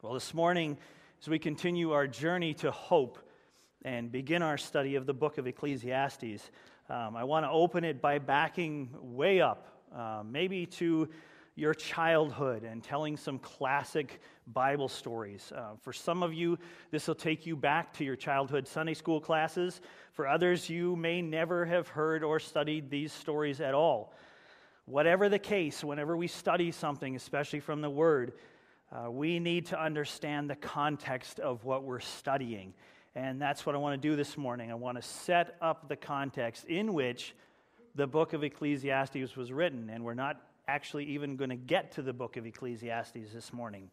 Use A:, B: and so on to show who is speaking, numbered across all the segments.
A: Well, this morning, as we continue our journey to hope and begin our study of the book of Ecclesiastes, um, I want to open it by backing way up, uh, maybe to your childhood and telling some classic Bible stories. Uh, for some of you, this will take you back to your childhood Sunday school classes. For others, you may never have heard or studied these stories at all. Whatever the case, whenever we study something, especially from the Word, uh, we need to understand the context of what we're studying. And that's what I want to do this morning. I want to set up the context in which the book of Ecclesiastes was written. And we're not actually even going to get to the book of Ecclesiastes this morning.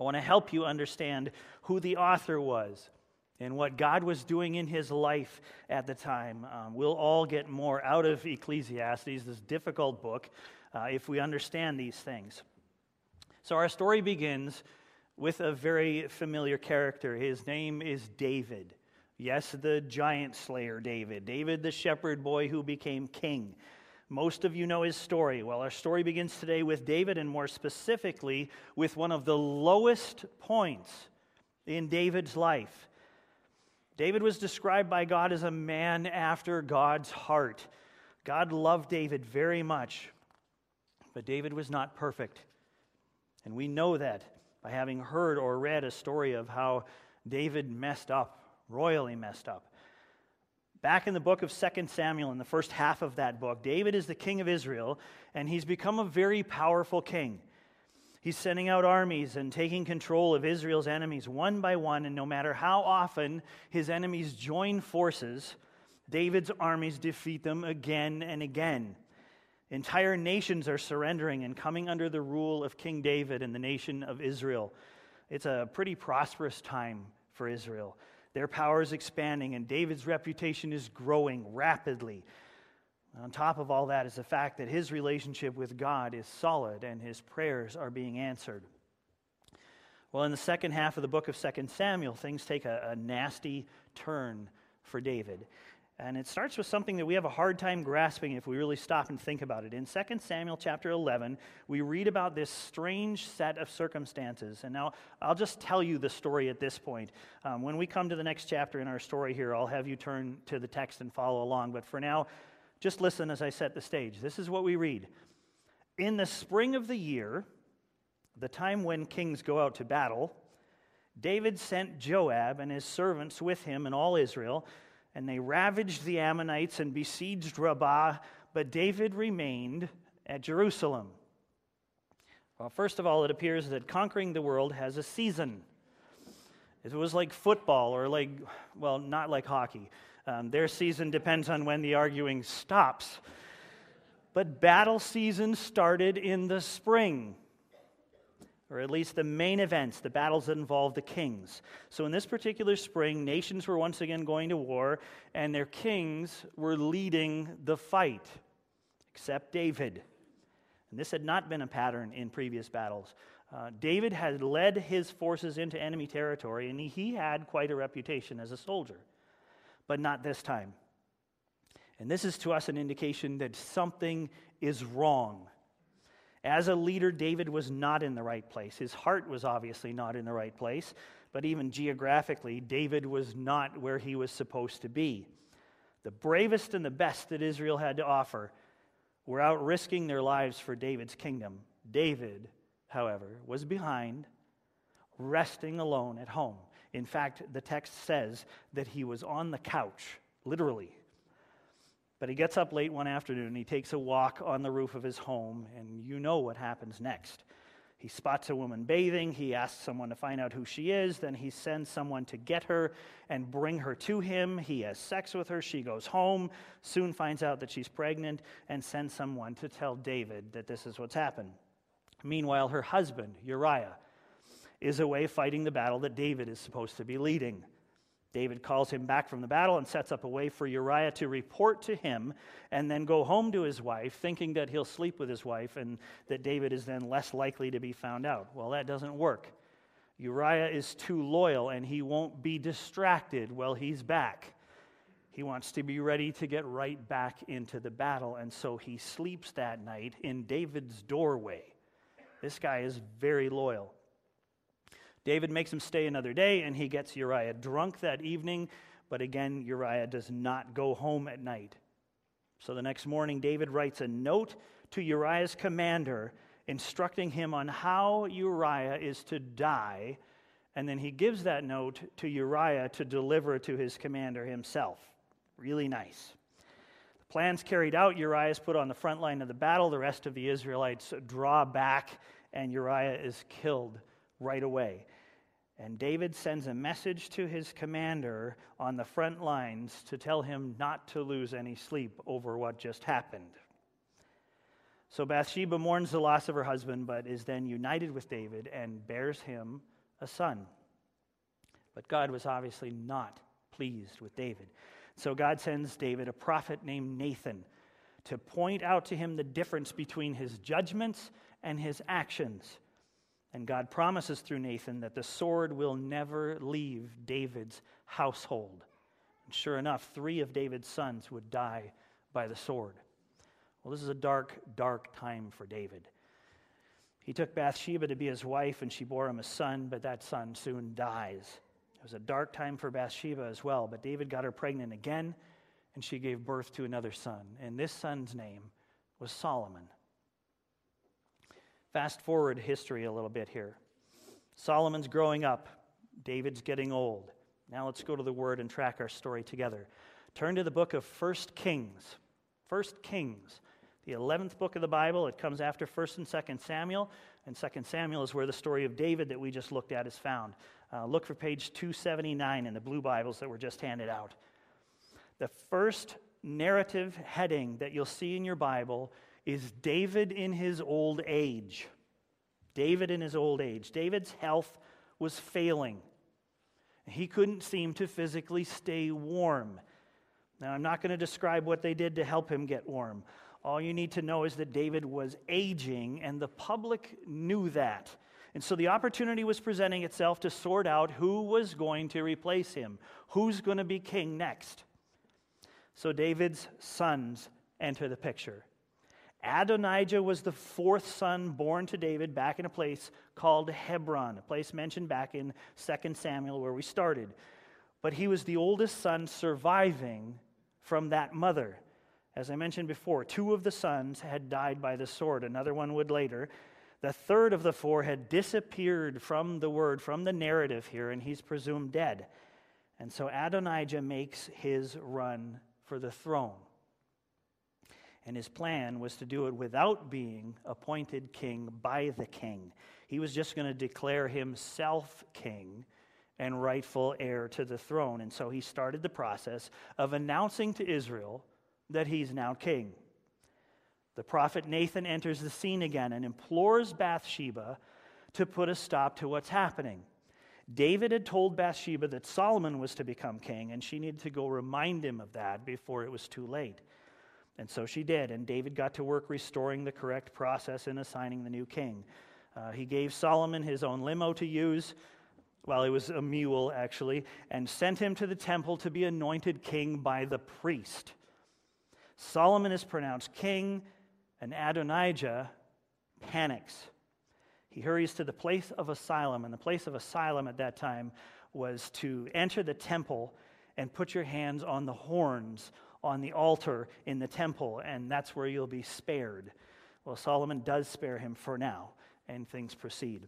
A: I want to help you understand who the author was and what God was doing in his life at the time. Um, we'll all get more out of Ecclesiastes, this difficult book, uh, if we understand these things. So our story begins with a very familiar character. His name is David. Yes, the giant slayer David. David, the shepherd boy who became king. Most of you know his story. Well, our story begins today with David, and more specifically, with one of the lowest points in David's life. David was described by God as a man after God's heart. God loved David very much, but David was not perfect. And we know that by having heard or read a story of how David messed up, royally messed up. Back in the book of 2 Samuel, in the first half of that book, David is the king of Israel, and he's become a very powerful king. He's sending out armies and taking control of Israel's enemies one by one, and no matter how often his enemies join forces, David's armies defeat them again and again. Entire nations are surrendering and coming under the rule of King David and the nation of Israel. It's a pretty prosperous time for Israel. Their power is expanding, and David's reputation is growing rapidly. On top of all that is the fact that his relationship with God is solid and his prayers are being answered. Well, in the second half of the book of 2 Samuel, things take a, a nasty turn for David. And it starts with something that we have a hard time grasping if we really stop and think about it. In 2 Samuel chapter 11, we read about this strange set of circumstances. And now I'll just tell you the story at this point. Um, when we come to the next chapter in our story here, I'll have you turn to the text and follow along. But for now, just listen as I set the stage. This is what we read. In the spring of the year, the time when kings go out to battle, David sent Joab and his servants with him and all Israel and they ravaged the Ammonites and besieged Rabbah, but David remained at Jerusalem. Well, first of all, it appears that conquering the world has a season. It was like football or like, well, not like hockey, um, their season depends on when the arguing stops. But battle season started in the spring or at least the main events, the battles that involved the kings. So, in this particular spring, nations were once again going to war, and their kings were leading the fight, except David. And this had not been a pattern in previous battles. Uh, David had led his forces into enemy territory, and he had quite a reputation as a soldier, but not this time. And this is to us an indication that something is wrong as a leader, David was not in the right place. His heart was obviously not in the right place, but even geographically, David was not where he was supposed to be. The bravest and the best that Israel had to offer were out risking their lives for David's kingdom. David, however, was behind, resting alone at home. In fact, the text says that he was on the couch, literally, but he gets up late one afternoon, and he takes a walk on the roof of his home, and you know what happens next. He spots a woman bathing, he asks someone to find out who she is, then he sends someone to get her and bring her to him. He has sex with her, she goes home, soon finds out that she's pregnant, and sends someone to tell David that this is what's happened. Meanwhile, her husband, Uriah, is away fighting the battle that David is supposed to be leading. David calls him back from the battle and sets up a way for Uriah to report to him and then go home to his wife, thinking that he'll sleep with his wife and that David is then less likely to be found out. Well, that doesn't work. Uriah is too loyal and he won't be distracted while he's back. He wants to be ready to get right back into the battle, and so he sleeps that night in David's doorway. This guy is very loyal. David makes him stay another day, and he gets Uriah drunk that evening, but again, Uriah does not go home at night. So the next morning, David writes a note to Uriah's commander instructing him on how Uriah is to die, and then he gives that note to Uriah to deliver to his commander himself. Really nice. The plan's carried out. Uriah is put on the front line of the battle. The rest of the Israelites draw back, and Uriah is killed right away. And David sends a message to his commander on the front lines to tell him not to lose any sleep over what just happened. So Bathsheba mourns the loss of her husband, but is then united with David and bears him a son. But God was obviously not pleased with David. So God sends David a prophet named Nathan to point out to him the difference between his judgments and his actions. And God promises through Nathan that the sword will never leave David's household. And sure enough, three of David's sons would die by the sword. Well, this is a dark, dark time for David. He took Bathsheba to be his wife, and she bore him a son, but that son soon dies. It was a dark time for Bathsheba as well, but David got her pregnant again, and she gave birth to another son. And this son's name was Solomon. Fast forward history a little bit here. Solomon's growing up, David's getting old. Now let's go to the word and track our story together. Turn to the book of First Kings. First Kings, the 11th book of the Bible. It comes after 1st and 2nd Samuel, and 2nd Samuel is where the story of David that we just looked at is found. Uh, look for page 279 in the blue Bibles that were just handed out. The first narrative heading that you'll see in your Bible is David in his old age. David in his old age. David's health was failing. He couldn't seem to physically stay warm. Now, I'm not going to describe what they did to help him get warm. All you need to know is that David was aging, and the public knew that. And so the opportunity was presenting itself to sort out who was going to replace him, who's going to be king next. So David's sons enter the picture. Adonijah was the fourth son born to David back in a place called Hebron, a place mentioned back in 2 Samuel where we started. But he was the oldest son surviving from that mother. As I mentioned before, two of the sons had died by the sword, another one would later. The third of the four had disappeared from the word, from the narrative here, and he's presumed dead. And so Adonijah makes his run for the throne. And his plan was to do it without being appointed king by the king. He was just going to declare himself king and rightful heir to the throne. And so he started the process of announcing to Israel that he's now king. The prophet Nathan enters the scene again and implores Bathsheba to put a stop to what's happening. David had told Bathsheba that Solomon was to become king, and she needed to go remind him of that before it was too late. And so she did, and David got to work restoring the correct process in assigning the new king. Uh, he gave Solomon his own limo to use, well, it was a mule actually, and sent him to the temple to be anointed king by the priest. Solomon is pronounced king, and Adonijah panics. He hurries to the place of asylum, and the place of asylum at that time was to enter the temple and put your hands on the horns on the altar in the temple, and that's where you'll be spared. Well, Solomon does spare him for now, and things proceed.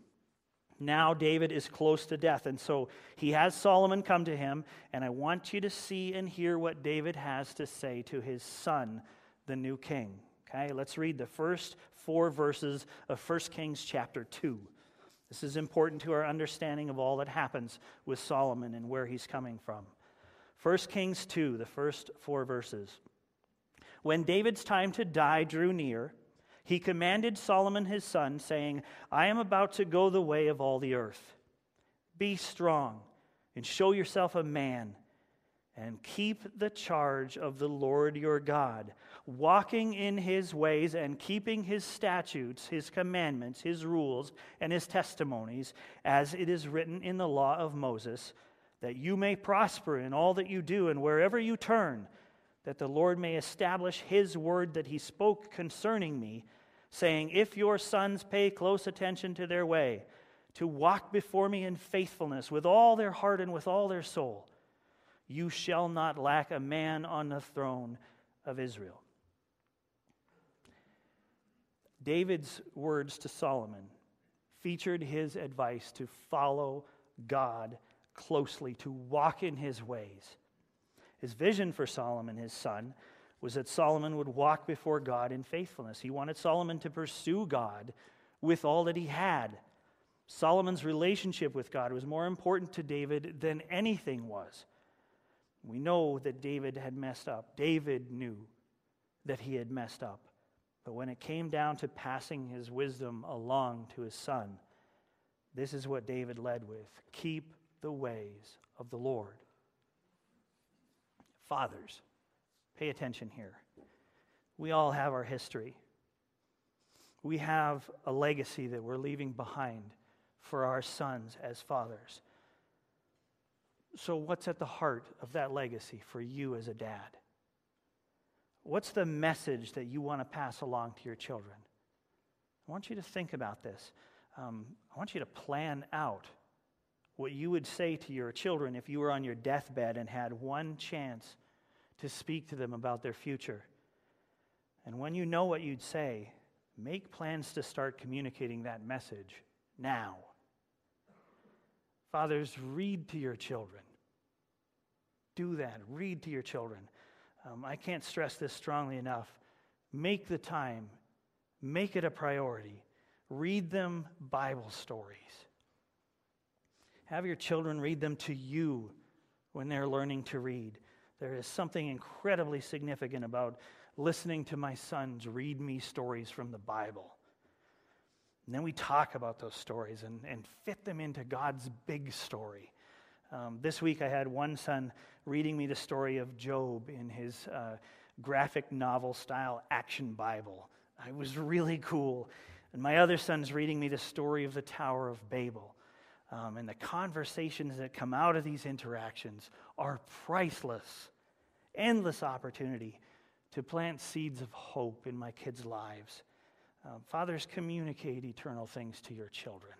A: Now, David is close to death, and so he has Solomon come to him, and I want you to see and hear what David has to say to his son, the new king. Okay, let's read the first four verses of 1 Kings chapter 2. This is important to our understanding of all that happens with Solomon and where he's coming from. 1 Kings 2, the first four verses. When David's time to die drew near, he commanded Solomon his son, saying, I am about to go the way of all the earth. Be strong and show yourself a man, and keep the charge of the Lord your God, walking in his ways and keeping his statutes, his commandments, his rules, and his testimonies, as it is written in the law of Moses that you may prosper in all that you do and wherever you turn, that the Lord may establish his word that he spoke concerning me, saying, If your sons pay close attention to their way, to walk before me in faithfulness with all their heart and with all their soul, you shall not lack a man on the throne of Israel. David's words to Solomon featured his advice to follow God closely, to walk in his ways. His vision for Solomon, his son, was that Solomon would walk before God in faithfulness. He wanted Solomon to pursue God with all that he had. Solomon's relationship with God was more important to David than anything was. We know that David had messed up. David knew that he had messed up. But when it came down to passing his wisdom along to his son, this is what David led with keep the ways of the Lord. Fathers, pay attention here. We all have our history. We have a legacy that we're leaving behind for our sons as fathers. So, what's at the heart of that legacy for you as a dad? What's the message that you want to pass along to your children? I want you to think about this. Um, I want you to plan out what you would say to your children if you were on your deathbed and had one chance to speak to them about their future. And when you know what you'd say, make plans to start communicating that message now. Fathers, read to your children. Do that. Read to your children. Um, I can't stress this strongly enough. Make the time, make it a priority. Read them Bible stories. Have your children read them to you when they're learning to read. There is something incredibly significant about listening to my sons read me stories from the Bible. And then we talk about those stories and, and fit them into God's big story. Um, this week I had one son reading me the story of Job in his uh, graphic novel style action Bible. It was really cool. And my other son's reading me the story of the Tower of Babel. Um, and the conversations that come out of these interactions are priceless, endless opportunity to plant seeds of hope in my kids' lives. Um, fathers, communicate eternal things to your children.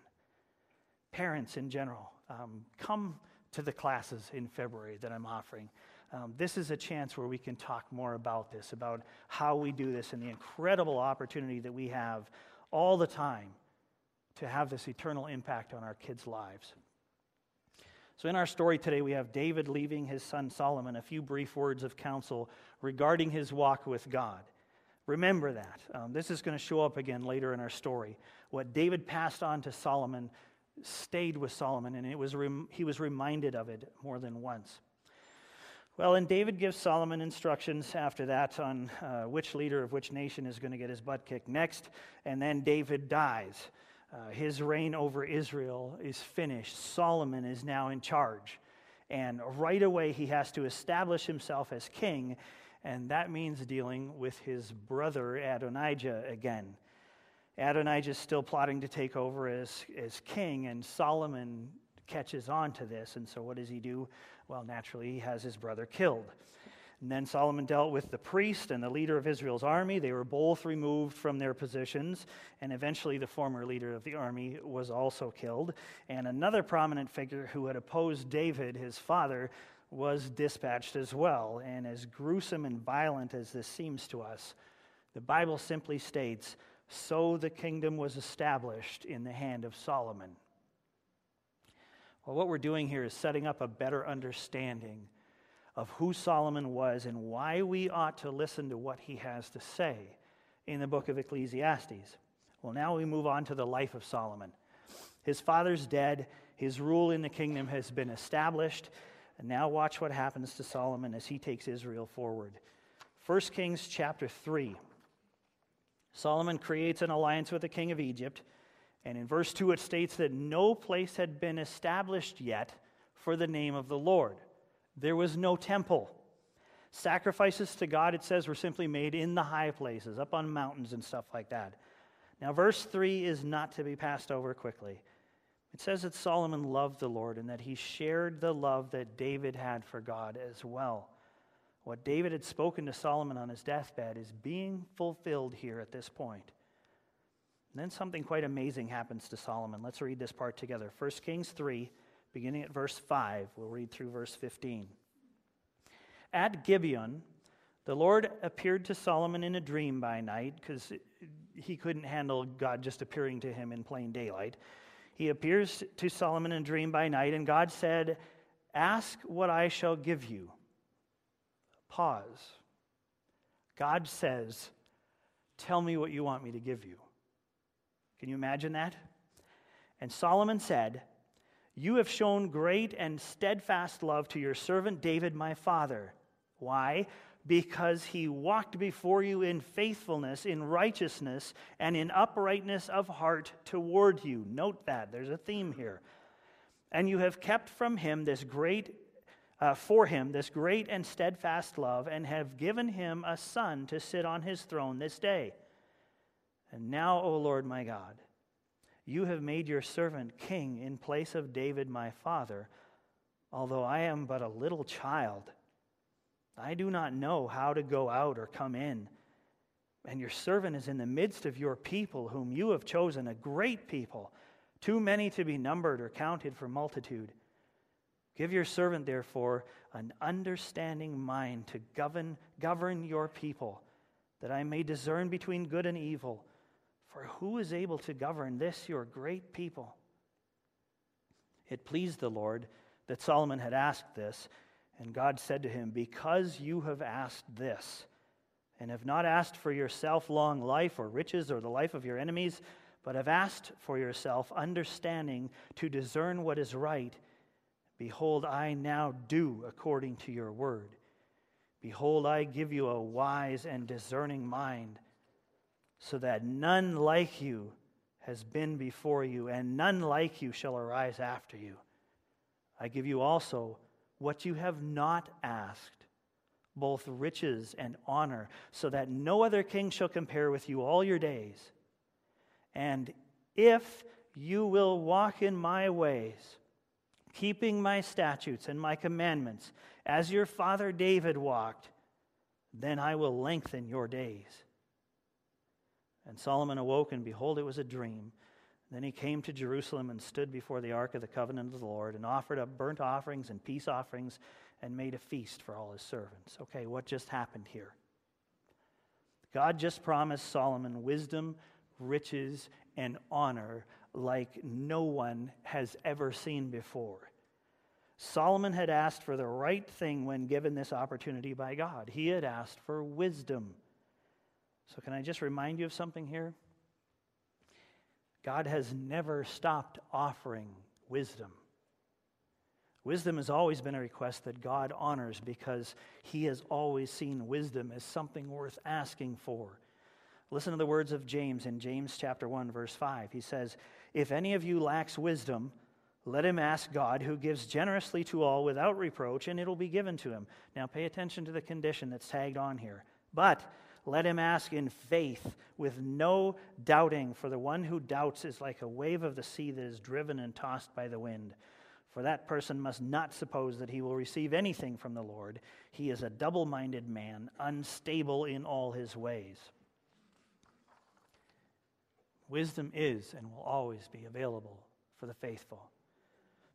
A: Parents in general, um, come to the classes in February that I'm offering. Um, this is a chance where we can talk more about this, about how we do this, and the incredible opportunity that we have all the time to have this eternal impact on our kids' lives. So, in our story today, we have David leaving his son Solomon a few brief words of counsel regarding his walk with God. Remember that. Um, this is going to show up again later in our story. What David passed on to Solomon stayed with Solomon, and it was rem- he was reminded of it more than once. Well, and David gives Solomon instructions after that on uh, which leader of which nation is going to get his butt kicked next, and then David dies. Uh, his reign over Israel is finished. Solomon is now in charge. And right away, he has to establish himself as king and that means dealing with his brother Adonijah again. Adonijah is still plotting to take over as, as king, and Solomon catches on to this. And so, what does he do? Well, naturally, he has his brother killed. And then Solomon dealt with the priest and the leader of Israel's army. They were both removed from their positions, and eventually the former leader of the army was also killed. And another prominent figure who had opposed David, his father, was dispatched as well. And as gruesome and violent as this seems to us, the Bible simply states, So the kingdom was established in the hand of Solomon. Well, what we're doing here is setting up a better understanding of who Solomon was and why we ought to listen to what he has to say in the book of Ecclesiastes. Well, now we move on to the life of Solomon. His father's dead, his rule in the kingdom has been established, and now watch what happens to Solomon as he takes Israel forward. 1 Kings chapter 3. Solomon creates an alliance with the king of Egypt. And in verse 2, it states that no place had been established yet for the name of the Lord. There was no temple. Sacrifices to God, it says, were simply made in the high places, up on mountains and stuff like that. Now, verse 3 is not to be passed over quickly. It says that Solomon loved the Lord and that he shared the love that David had for God as well. What David had spoken to Solomon on his deathbed is being fulfilled here at this point. And then something quite amazing happens to Solomon. Let's read this part together. 1 Kings 3, beginning at verse 5. We'll read through verse 15. At Gibeon, the Lord appeared to Solomon in a dream by night because he couldn't handle God just appearing to him in plain daylight. He appears to Solomon in a dream by night, and God said, Ask what I shall give you. Pause. God says, Tell me what you want me to give you. Can you imagine that? And Solomon said, You have shown great and steadfast love to your servant David, my father. Why? Because he walked before you in faithfulness, in righteousness, and in uprightness of heart toward you. Note that. There's a theme here. And you have kept from him this great uh, for him this great and steadfast love, and have given him a son to sit on his throne this day. And now, O Lord my God, you have made your servant king in place of David my father, although I am but a little child. I do not know how to go out or come in. And your servant is in the midst of your people, whom you have chosen, a great people, too many to be numbered or counted for multitude. Give your servant, therefore, an understanding mind to govern, govern your people, that I may discern between good and evil. For who is able to govern this, your great people? It pleased the Lord that Solomon had asked this, and God said to him, Because you have asked this, and have not asked for yourself long life or riches or the life of your enemies, but have asked for yourself understanding to discern what is right, behold, I now do according to your word. Behold, I give you a wise and discerning mind so that none like you has been before you, and none like you shall arise after you. I give you also what you have not asked, both riches and honor, so that no other king shall compare with you all your days. And if you will walk in my ways, keeping my statutes and my commandments, as your father David walked, then I will lengthen your days. And Solomon awoke, and behold, it was a dream. Then he came to Jerusalem and stood before the ark of the covenant of the Lord, and offered up burnt offerings and peace offerings, and made a feast for all his servants. Okay, what just happened here? God just promised Solomon wisdom, riches, and honor like no one has ever seen before. Solomon had asked for the right thing when given this opportunity by God. He had asked for wisdom. So, can I just remind you of something here? God has never stopped offering wisdom. Wisdom has always been a request that God honors because he has always seen wisdom as something worth asking for. Listen to the words of James in James chapter 1 verse 5. He says, "If any of you lacks wisdom, let him ask God, who gives generously to all without reproach, and it'll be given to him." Now pay attention to the condition that's tagged on here. But let him ask in faith with no doubting, for the one who doubts is like a wave of the sea that is driven and tossed by the wind. For that person must not suppose that he will receive anything from the Lord. He is a double minded man, unstable in all his ways. Wisdom is and will always be available for the faithful.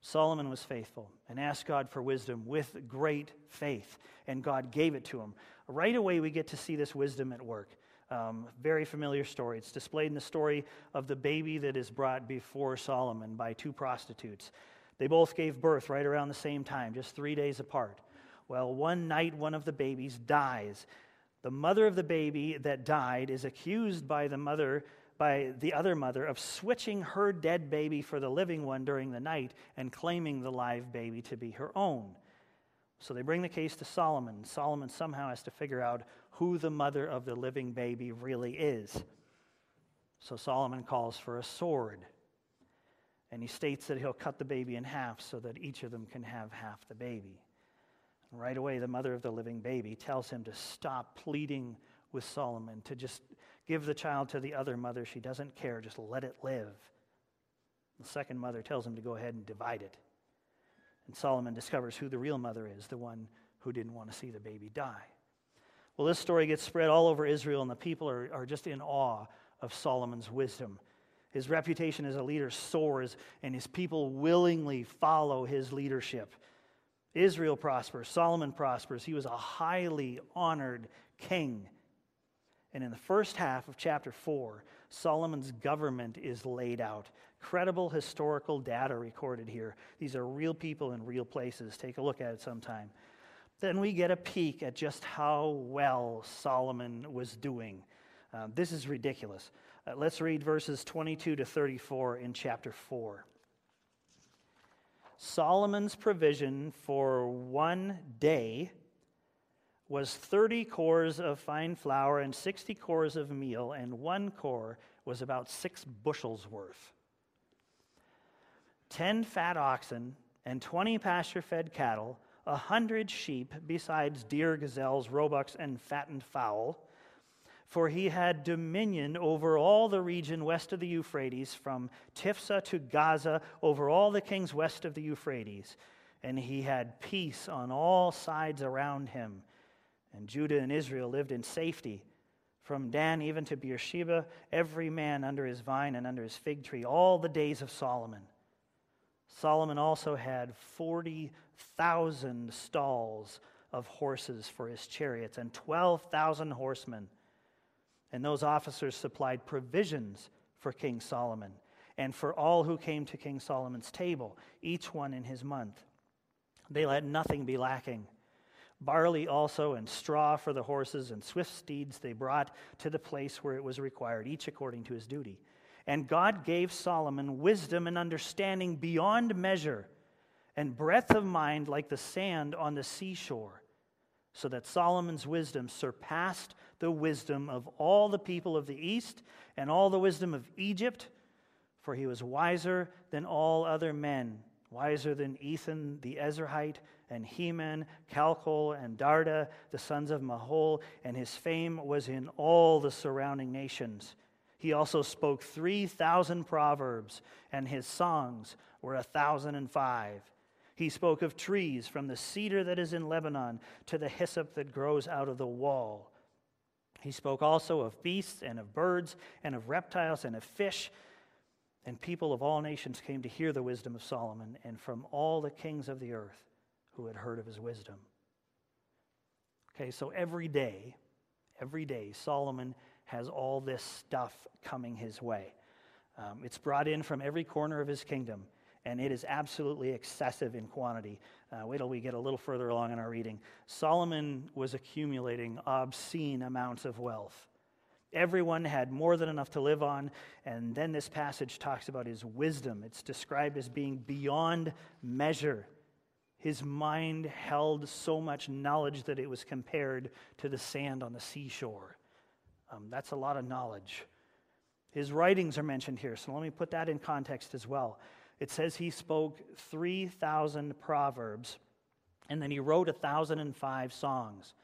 A: Solomon was faithful and asked God for wisdom with great faith, and God gave it to him. Right away, we get to see this wisdom at work. Um, very familiar story. It's displayed in the story of the baby that is brought before Solomon by two prostitutes. They both gave birth right around the same time, just three days apart. Well, one night, one of the babies dies. The mother of the baby that died is accused by the mother by the other mother of switching her dead baby for the living one during the night and claiming the live baby to be her own. So they bring the case to Solomon. Solomon somehow has to figure out who the mother of the living baby really is. So Solomon calls for a sword. And he states that he'll cut the baby in half so that each of them can have half the baby. And right away, the mother of the living baby tells him to stop pleading with Solomon, to just give the child to the other mother. She doesn't care, just let it live. The second mother tells him to go ahead and divide it. And Solomon discovers who the real mother is, the one who didn't want to see the baby die. Well, this story gets spread all over Israel, and the people are, are just in awe of Solomon's wisdom. His reputation as a leader soars, and his people willingly follow his leadership. Israel prospers, Solomon prospers. He was a highly honored king. And in the first half of chapter 4, Solomon's government is laid out. Credible historical data recorded here. These are real people in real places. Take a look at it sometime. Then we get a peek at just how well Solomon was doing. Uh, this is ridiculous. Uh, let's read verses 22 to 34 in chapter 4. Solomon's provision for one day was 30 cors of fine flour and 60 cors of meal, and one cor was about six bushels worth. Ten fat oxen and 20 pasture fed cattle, a hundred sheep, besides deer, gazelles, roebucks, and fattened fowl for he had dominion over all the region west of the Euphrates, from Tiphsah to Gaza, over all the kings west of the Euphrates. And he had peace on all sides around him. And Judah and Israel lived in safety. From Dan even to Beersheba, every man under his vine and under his fig tree, all the days of Solomon. Solomon also had 40,000 stalls of horses for his chariots and 12,000 horsemen. And those officers supplied provisions for King Solomon and for all who came to King Solomon's table, each one in his month. They let nothing be lacking. Barley also and straw for the horses and swift steeds they brought to the place where it was required, each according to his duty. And God gave Solomon wisdom and understanding beyond measure, and breadth of mind like the sand on the seashore, so that Solomon's wisdom surpassed the wisdom of all the people of the East and all the wisdom of Egypt, for he was wiser than all other men, wiser than Ethan the Ezrahite, and Heman, Calcol, and Darda, the sons of Mahol, and his fame was in all the surrounding nations. He also spoke 3,000 proverbs, and his songs were a thousand and five. He spoke of trees, from the cedar that is in Lebanon to the hyssop that grows out of the wall. He spoke also of beasts and of birds and of reptiles and of fish. And people of all nations came to hear the wisdom of Solomon, and from all the kings of the earth who had heard of his wisdom. Okay, so every day, every day, Solomon has all this stuff coming his way. Um, it's brought in from every corner of his kingdom and it is absolutely excessive in quantity. Uh, wait till we get a little further along in our reading. Solomon was accumulating obscene amounts of wealth. Everyone had more than enough to live on, and then this passage talks about his wisdom. It's described as being beyond measure. His mind held so much knowledge that it was compared to the sand on the seashore. Um, that's a lot of knowledge. His writings are mentioned here, so let me put that in context as well it says he spoke 3,000 proverbs, and then he wrote 1,005 songs,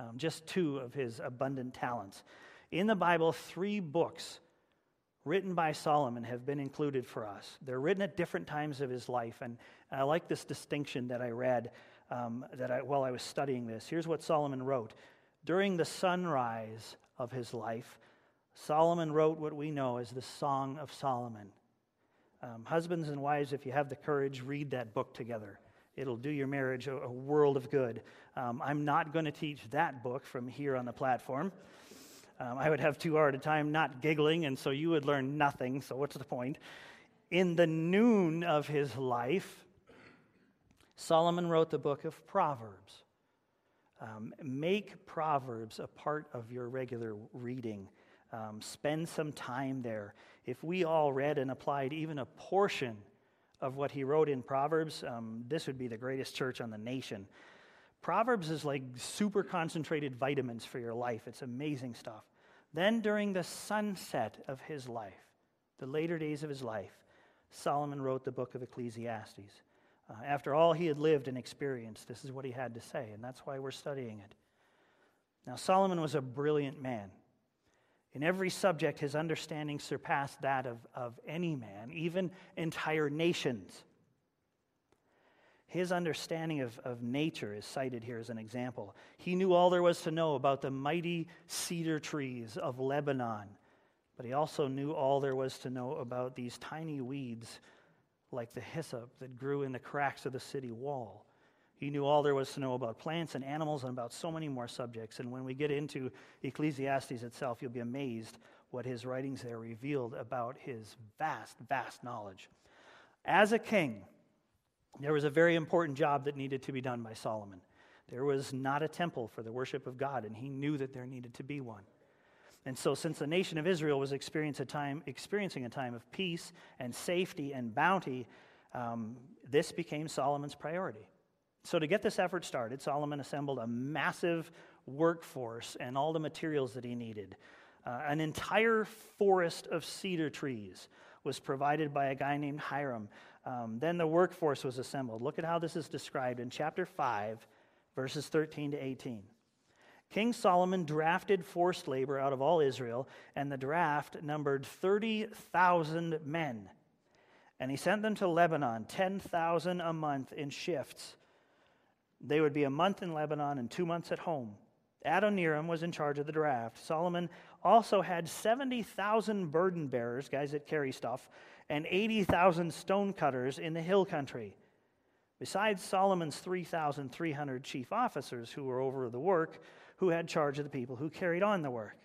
A: um, just two of his abundant talents. In the Bible, three books written by Solomon have been included for us. They're written at different times of his life, and I like this distinction that I read um, that I, while I was studying this. Here's what Solomon wrote During the sunrise of his life, Solomon wrote what we know as the Song of Solomon. Um, husbands and wives, if you have the courage, read that book together. It'll do your marriage a, a world of good. Um, I'm not going to teach that book from here on the platform. Um, I would have too at a time not giggling, and so you would learn nothing, so what's the point? In the noon of his life, Solomon wrote the book of Proverbs. Um, make Proverbs a part of your regular reading. Um, spend some time there if we all read and applied even a portion of what he wrote in Proverbs, um, this would be the greatest church on the nation. Proverbs is like super concentrated vitamins for your life. It's amazing stuff. Then, during the sunset of his life, the later days of his life, Solomon wrote the book of Ecclesiastes. Uh, after all he had lived and experienced, this is what he had to say, and that's why we're studying it. Now, Solomon was a brilliant man. In every subject, his understanding surpassed that of, of any man, even entire nations. His understanding of, of nature is cited here as an example. He knew all there was to know about the mighty cedar trees of Lebanon, but he also knew all there was to know about these tiny weeds like the hyssop that grew in the cracks of the city wall. He knew all there was to know about plants and animals and about so many more subjects. And when we get into Ecclesiastes itself, you'll be amazed what his writings there revealed about his vast, vast knowledge. As a king, there was a very important job that needed to be done by Solomon. There was not a temple for the worship of God, and he knew that there needed to be one. And so, since the nation of Israel was experiencing a time, experiencing a time of peace and safety and bounty, um, this became Solomon's priority. So, to get this effort started, Solomon assembled a massive workforce and all the materials that he needed. Uh, an entire forest of cedar trees was provided by a guy named Hiram. Um, then the workforce was assembled. Look at how this is described in chapter 5, verses 13 to 18. King Solomon drafted forced labor out of all Israel, and the draft numbered 30,000 men. And he sent them to Lebanon, 10,000 a month in shifts. They would be a month in Lebanon and two months at home. Adoniram was in charge of the draft. Solomon also had 70,000 burden bearers, guys that carry stuff, and 80,000 stone cutters in the hill country. Besides Solomon's 3,300 chief officers who were over the work, who had charge of the people who carried on the work.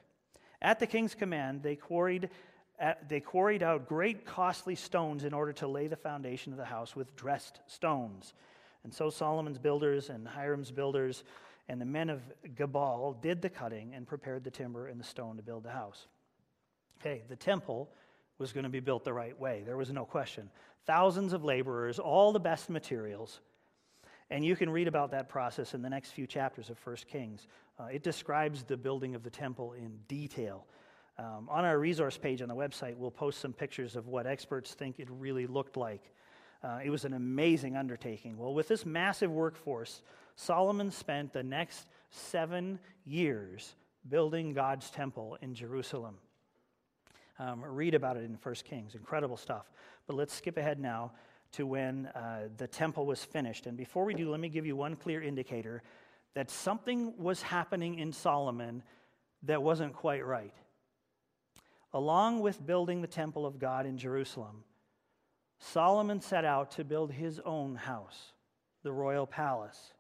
A: At the king's command, they quarried, uh, they quarried out great costly stones in order to lay the foundation of the house with dressed stones. And so Solomon's builders and Hiram's builders and the men of Gebal did the cutting and prepared the timber and the stone to build the house. Okay, the temple was going to be built the right way. There was no question. Thousands of laborers, all the best materials. And you can read about that process in the next few chapters of 1 Kings. Uh, it describes the building of the temple in detail. Um, on our resource page on the website, we'll post some pictures of what experts think it really looked like. Uh, it was an amazing undertaking. Well, with this massive workforce, Solomon spent the next seven years building God's temple in Jerusalem. Um, read about it in 1 Kings. Incredible stuff. But let's skip ahead now to when uh, the temple was finished. And before we do, let me give you one clear indicator that something was happening in Solomon that wasn't quite right. Along with building the temple of God in Jerusalem, Solomon set out to build his own house, the royal palace.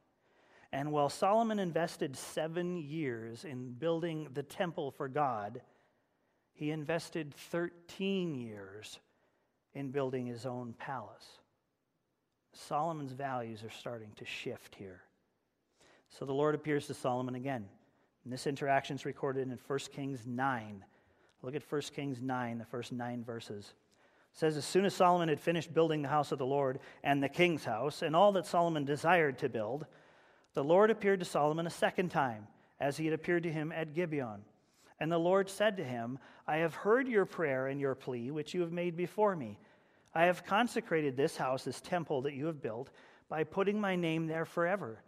A: And while Solomon invested seven years in building the temple for God, he invested 13 years in building his own palace. Solomon's values are starting to shift here. So the Lord appears to Solomon again. And this interaction is recorded in 1 Kings 9. Look at 1 Kings 9, the first nine verses. It says, As soon as Solomon had finished building the house of the Lord and the king's house, and all that Solomon desired to build, the Lord appeared to Solomon a second time, as he had appeared to him at Gibeon. And the Lord said to him, I have heard your prayer and your plea, which you have made before me. I have consecrated this house, this temple that you have built, by putting my name there forever.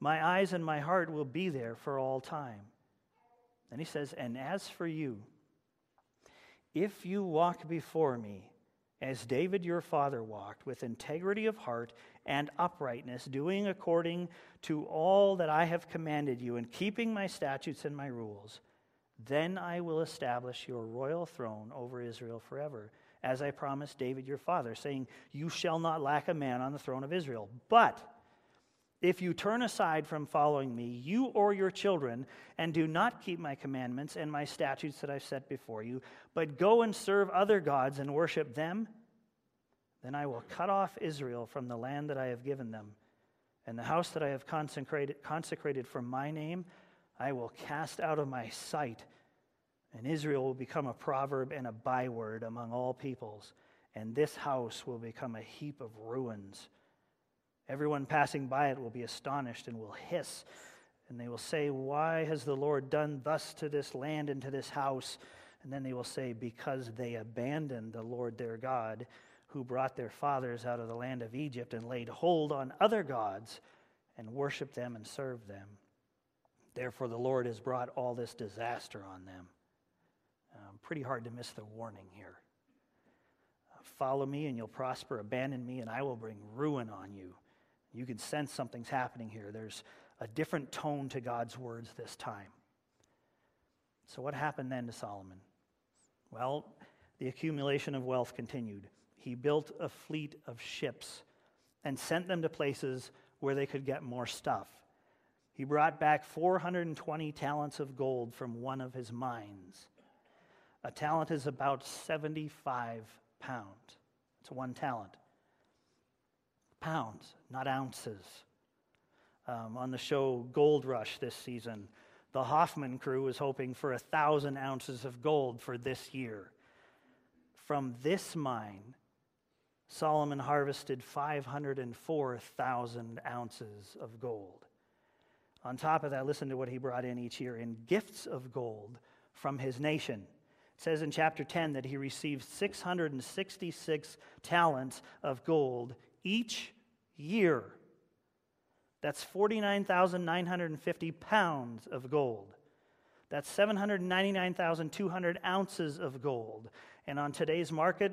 A: My eyes and my heart will be there for all time. And he says, And as for you, if you walk before me, as David your father walked, with integrity of heart and uprightness, doing according to all that I have commanded you, and keeping my statutes and my rules, then I will establish your royal throne over Israel forever, as I promised David your father, saying, You shall not lack a man on the throne of Israel. But if you turn aside from following me, you or your children, and do not keep my commandments and my statutes that I've set before you, but go and serve other gods and worship them, then I will cut off Israel from the land that I have given them, and the house that I have consecrated, consecrated for my name, I will cast out of my sight. And Israel will become a proverb and a byword among all peoples, and this house will become a heap of ruins. Everyone passing by it will be astonished and will hiss, and they will say, Why has the Lord done thus to this land and to this house? And then they will say, Because they abandoned the Lord their God, who brought their fathers out of the land of Egypt and laid hold on other gods and worshiped them and served them. Therefore, the Lord has brought all this disaster on them. Um, pretty hard to miss the warning here. Uh, follow me and you'll prosper. Abandon me and I will bring ruin on you. You can sense something's happening here. There's a different tone to God's words this time. So, what happened then to Solomon? Well, the accumulation of wealth continued. He built a fleet of ships and sent them to places where they could get more stuff. He brought back 420 talents of gold from one of his mines. A talent is about 75 pounds. It's one talent. Pounds, not ounces. Um, on the show Gold Rush this season, the Hoffman crew was hoping for a thousand ounces of gold for this year. From this mine, Solomon harvested 504,000 ounces of gold. On top of that, listen to what he brought in each year in gifts of gold from his nation. It says in chapter 10 that he received 666 talents of gold each year. That's 49,950 pounds of gold. That's 799,200 ounces of gold. And on today's market,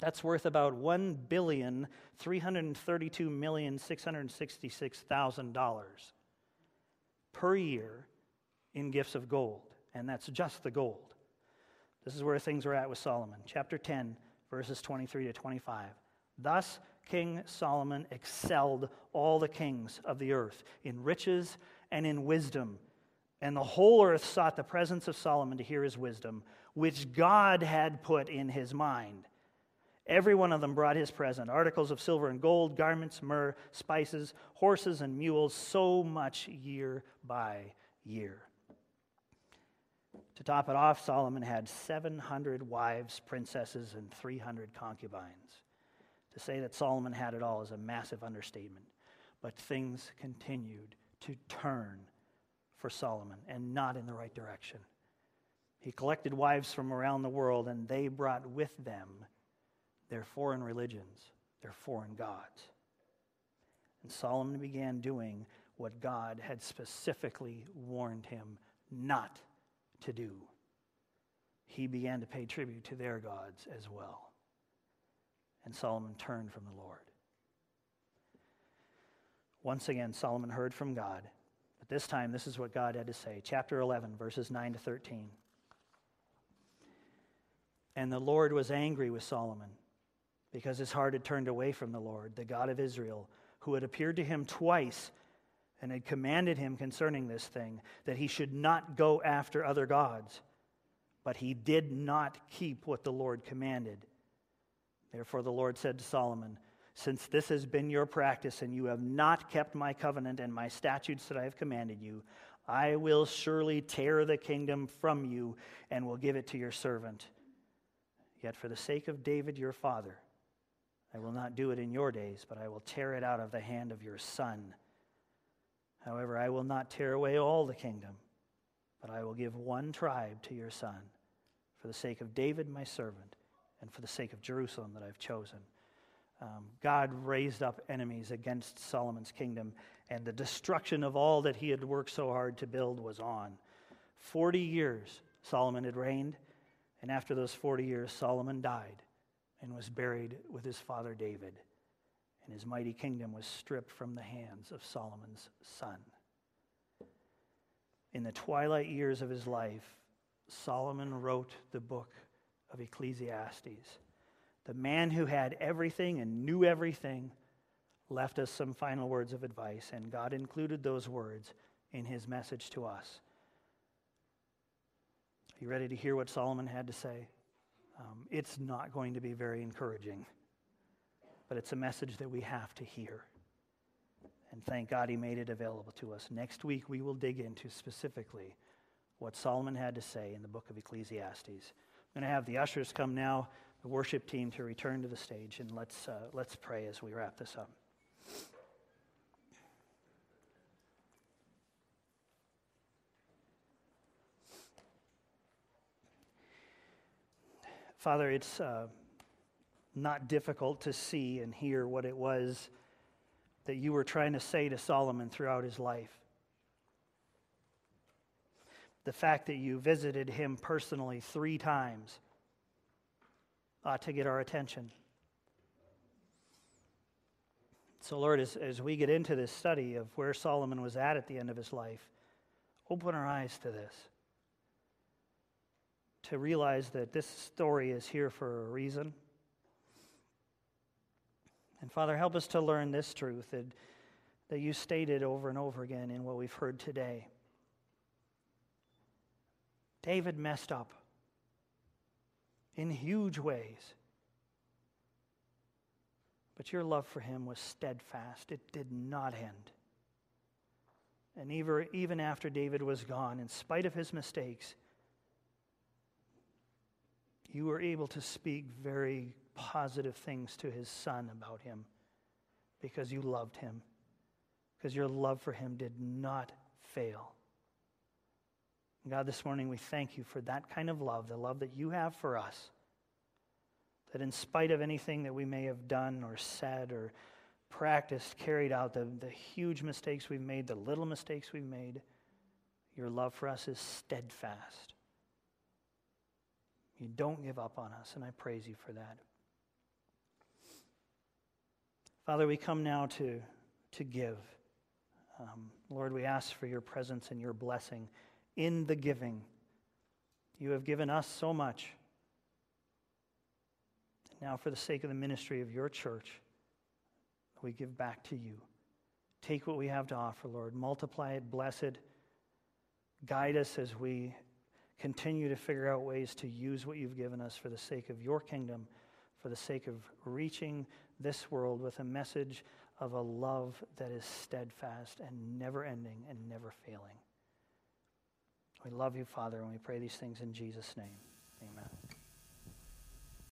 A: that's worth about $1,332,666,000 per year in gifts of gold, and that's just the gold. This is where things are at with Solomon. Chapter 10, verses 23 to 25. Thus, King Solomon excelled all the kings of the earth in riches and in wisdom. And the whole earth sought the presence of Solomon to hear his wisdom, which God had put in his mind. Every one of them brought his present articles of silver and gold, garments, myrrh, spices, horses, and mules, so much year by year. To top it off, Solomon had 700 wives, princesses, and 300 concubines. To say that Solomon had it all is a massive understatement. But things continued to turn for Solomon and not in the right direction. He collected wives from around the world, and they brought with them their foreign religions, their foreign gods. And Solomon began doing what God had specifically warned him not to do. He began to pay tribute to their gods as well. And Solomon turned from the Lord. Once again, Solomon heard from God. But this time, this is what God had to say. Chapter 11, verses 9 to 13. And the Lord was angry with Solomon because his heart had turned away from the Lord, the God of Israel, who had appeared to him twice and had commanded him concerning this thing, that he should not go after other gods. But he did not keep what the Lord commanded. Therefore, the Lord said to Solomon, Since this has been your practice, and you have not kept my covenant and my statutes that I have commanded you, I will surely tear the kingdom from you and will give it to your servant. Yet for the sake of David your father, I will not do it in your days, but I will tear it out of the hand of your son. However, I will not tear away all the kingdom, but I will give one tribe to your son, for the sake of David my servant, and for the sake of Jerusalem that I've chosen. Um, God raised up enemies against Solomon's kingdom, and the destruction of all that he had worked so hard to build was on. Forty years Solomon had reigned, and after those 40 years, Solomon died and was buried with his father David, and his mighty kingdom was stripped from the hands of Solomon's son. In the twilight years of his life, Solomon wrote the book of Ecclesiastes. The man who had everything and knew everything left us some final words of advice, and God included those words in his message to us. Are you ready to hear what Solomon had to say? Um, it's not going to be very encouraging, but it's a message that we have to hear. And thank God he made it available to us. Next week, we will dig into specifically what Solomon had to say in the book of Ecclesiastes. I'm going to have the ushers come now, the worship team to return to the stage, and let's, uh, let's pray as we wrap this up. Father, it's uh, not difficult to see and hear what it was that you were trying to say to Solomon throughout his life. The fact that you visited him personally three times ought to get our attention. So, Lord, as, as we get into this study of where Solomon was at at the end of his life, open our eyes to this. To realize that this story is here for a reason. And Father, help us to learn this truth that, that you stated over and over again in what we've heard today. David messed up in huge ways. But your love for him was steadfast, it did not end. And even after David was gone, in spite of his mistakes, you were able to speak very positive things to his son about him because you loved him, because your love for him did not fail. God, this morning we thank you for that kind of love, the love that you have for us. That in spite of anything that we may have done or said or practiced, carried out, the, the huge mistakes we've made, the little mistakes we've made, your love for us is steadfast. You don't give up on us, and I praise you for that. Father, we come now to, to give. Um, Lord, we ask for your presence and your blessing in the giving. You have given us so much. Now, for the sake of the ministry of your church, we give back to you. Take what we have to offer, Lord. Multiply it, bless it. Guide us as we continue to figure out ways to use what you've given us for the sake of your kingdom, for the sake of reaching this world with a message of a love that is steadfast and never ending and never failing. We love you, Father, and we pray these things in Jesus' name. Amen.